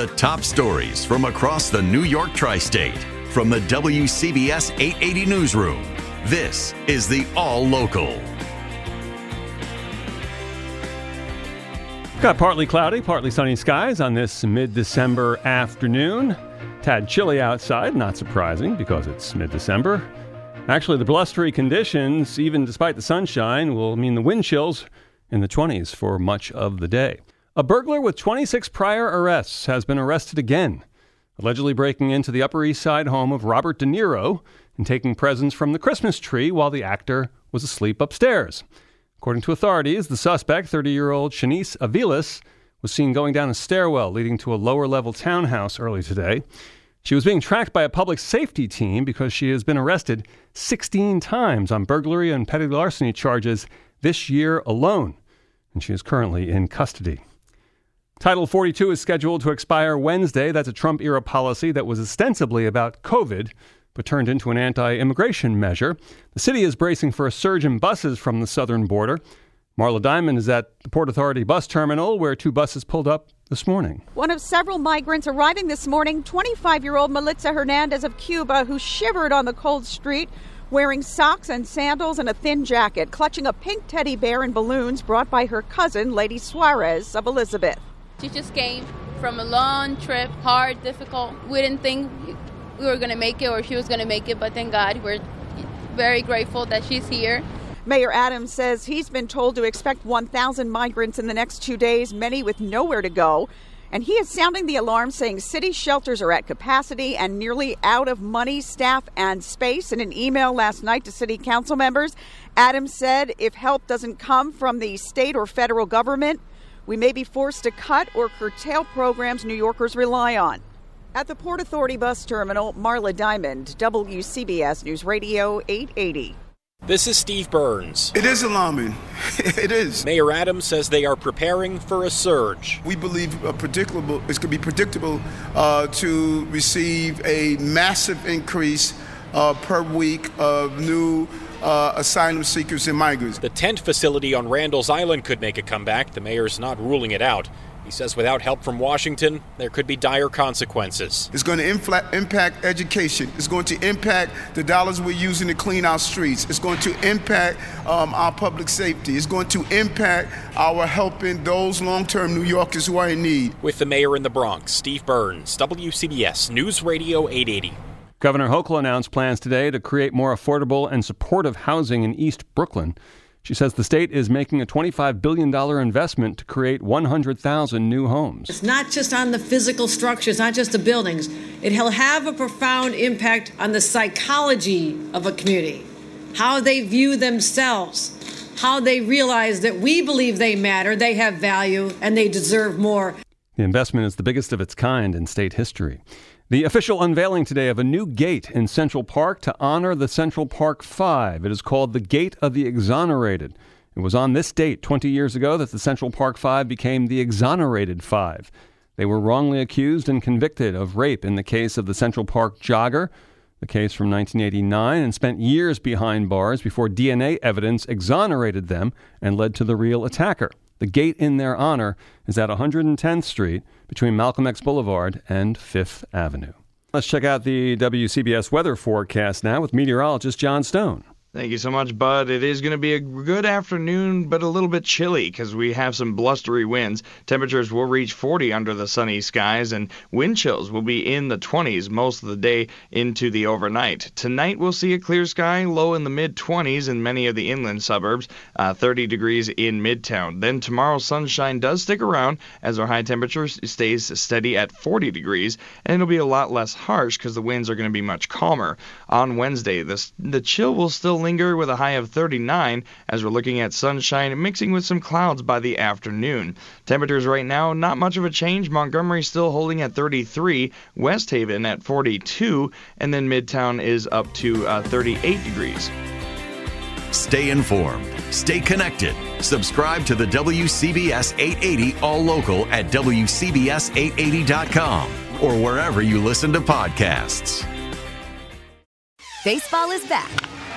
The top stories from across the New York tri state from the WCBS 880 Newsroom. This is the All Local. Got partly cloudy, partly sunny skies on this mid December afternoon. Tad chilly outside, not surprising because it's mid December. Actually, the blustery conditions, even despite the sunshine, will mean the wind chills in the 20s for much of the day. A burglar with 26 prior arrests has been arrested again, allegedly breaking into the Upper East Side home of Robert De Niro and taking presents from the Christmas tree while the actor was asleep upstairs. According to authorities, the suspect, 30 year old Shanice Aviles, was seen going down a stairwell leading to a lower level townhouse early today. She was being tracked by a public safety team because she has been arrested 16 times on burglary and petty larceny charges this year alone, and she is currently in custody. Title 42 is scheduled to expire Wednesday. That's a Trump era policy that was ostensibly about COVID, but turned into an anti immigration measure. The city is bracing for a surge in buses from the southern border. Marla Diamond is at the Port Authority bus terminal where two buses pulled up this morning. One of several migrants arriving this morning, 25 year old Melitza Hernandez of Cuba, who shivered on the cold street wearing socks and sandals and a thin jacket, clutching a pink teddy bear and balloons brought by her cousin, Lady Suarez of Elizabeth. She just came from a long trip, hard, difficult. We didn't think we were going to make it or she was going to make it, but thank God we're very grateful that she's here. Mayor Adams says he's been told to expect 1,000 migrants in the next two days, many with nowhere to go. And he is sounding the alarm, saying city shelters are at capacity and nearly out of money, staff, and space. In an email last night to city council members, Adams said if help doesn't come from the state or federal government, we may be forced to cut or curtail programs New Yorkers rely on. At the Port Authority bus terminal, Marla Diamond, WCBS News Radio 880. This is Steve Burns. It is alarming. it is. Mayor Adams says they are preparing for a surge. We believe a predictable, it's going to be predictable uh, to receive a massive increase uh, per week of new uh, asylum seekers and migrants. The tent facility on Randall's Island could make a comeback. The mayor's not ruling it out. He says without help from Washington, there could be dire consequences. It's going to infla- impact education. It's going to impact the dollars we're using to clean our streets. It's going to impact um, our public safety. It's going to impact our helping those long term New Yorkers who are in need. With the mayor in the Bronx, Steve Burns, WCBS News Radio 880. Governor Hochul announced plans today to create more affordable and supportive housing in East Brooklyn. She says the state is making a $25 billion investment to create 100,000 new homes. It's not just on the physical structures, not just the buildings. It'll have a profound impact on the psychology of a community, how they view themselves, how they realize that we believe they matter, they have value, and they deserve more. The investment is the biggest of its kind in state history. The official unveiling today of a new gate in Central Park to honor the Central Park Five. It is called the Gate of the Exonerated. It was on this date 20 years ago that the Central Park Five became the Exonerated Five. They were wrongly accused and convicted of rape in the case of the Central Park jogger, the case from 1989, and spent years behind bars before DNA evidence exonerated them and led to the real attacker. The gate in their honor is at 110th Street between Malcolm X Boulevard and Fifth Avenue. Let's check out the WCBS weather forecast now with meteorologist John Stone. Thank you so much, Bud. It is going to be a good afternoon, but a little bit chilly because we have some blustery winds. Temperatures will reach 40 under the sunny skies, and wind chills will be in the 20s most of the day into the overnight. Tonight, we'll see a clear sky, low in the mid 20s in many of the inland suburbs, uh, 30 degrees in Midtown. Then tomorrow, sunshine does stick around as our high temperature stays steady at 40 degrees, and it'll be a lot less harsh because the winds are going to be much calmer. On Wednesday, this, the chill will still linger with a high of 39 as we're looking at sunshine mixing with some clouds by the afternoon. Temperatures right now, not much of a change. Montgomery still holding at 33, West Haven at 42, and then Midtown is up to uh, 38 degrees. Stay informed. Stay connected. Subscribe to the WCBS 880 All Local at WCBS880.com or wherever you listen to podcasts. Baseball is back,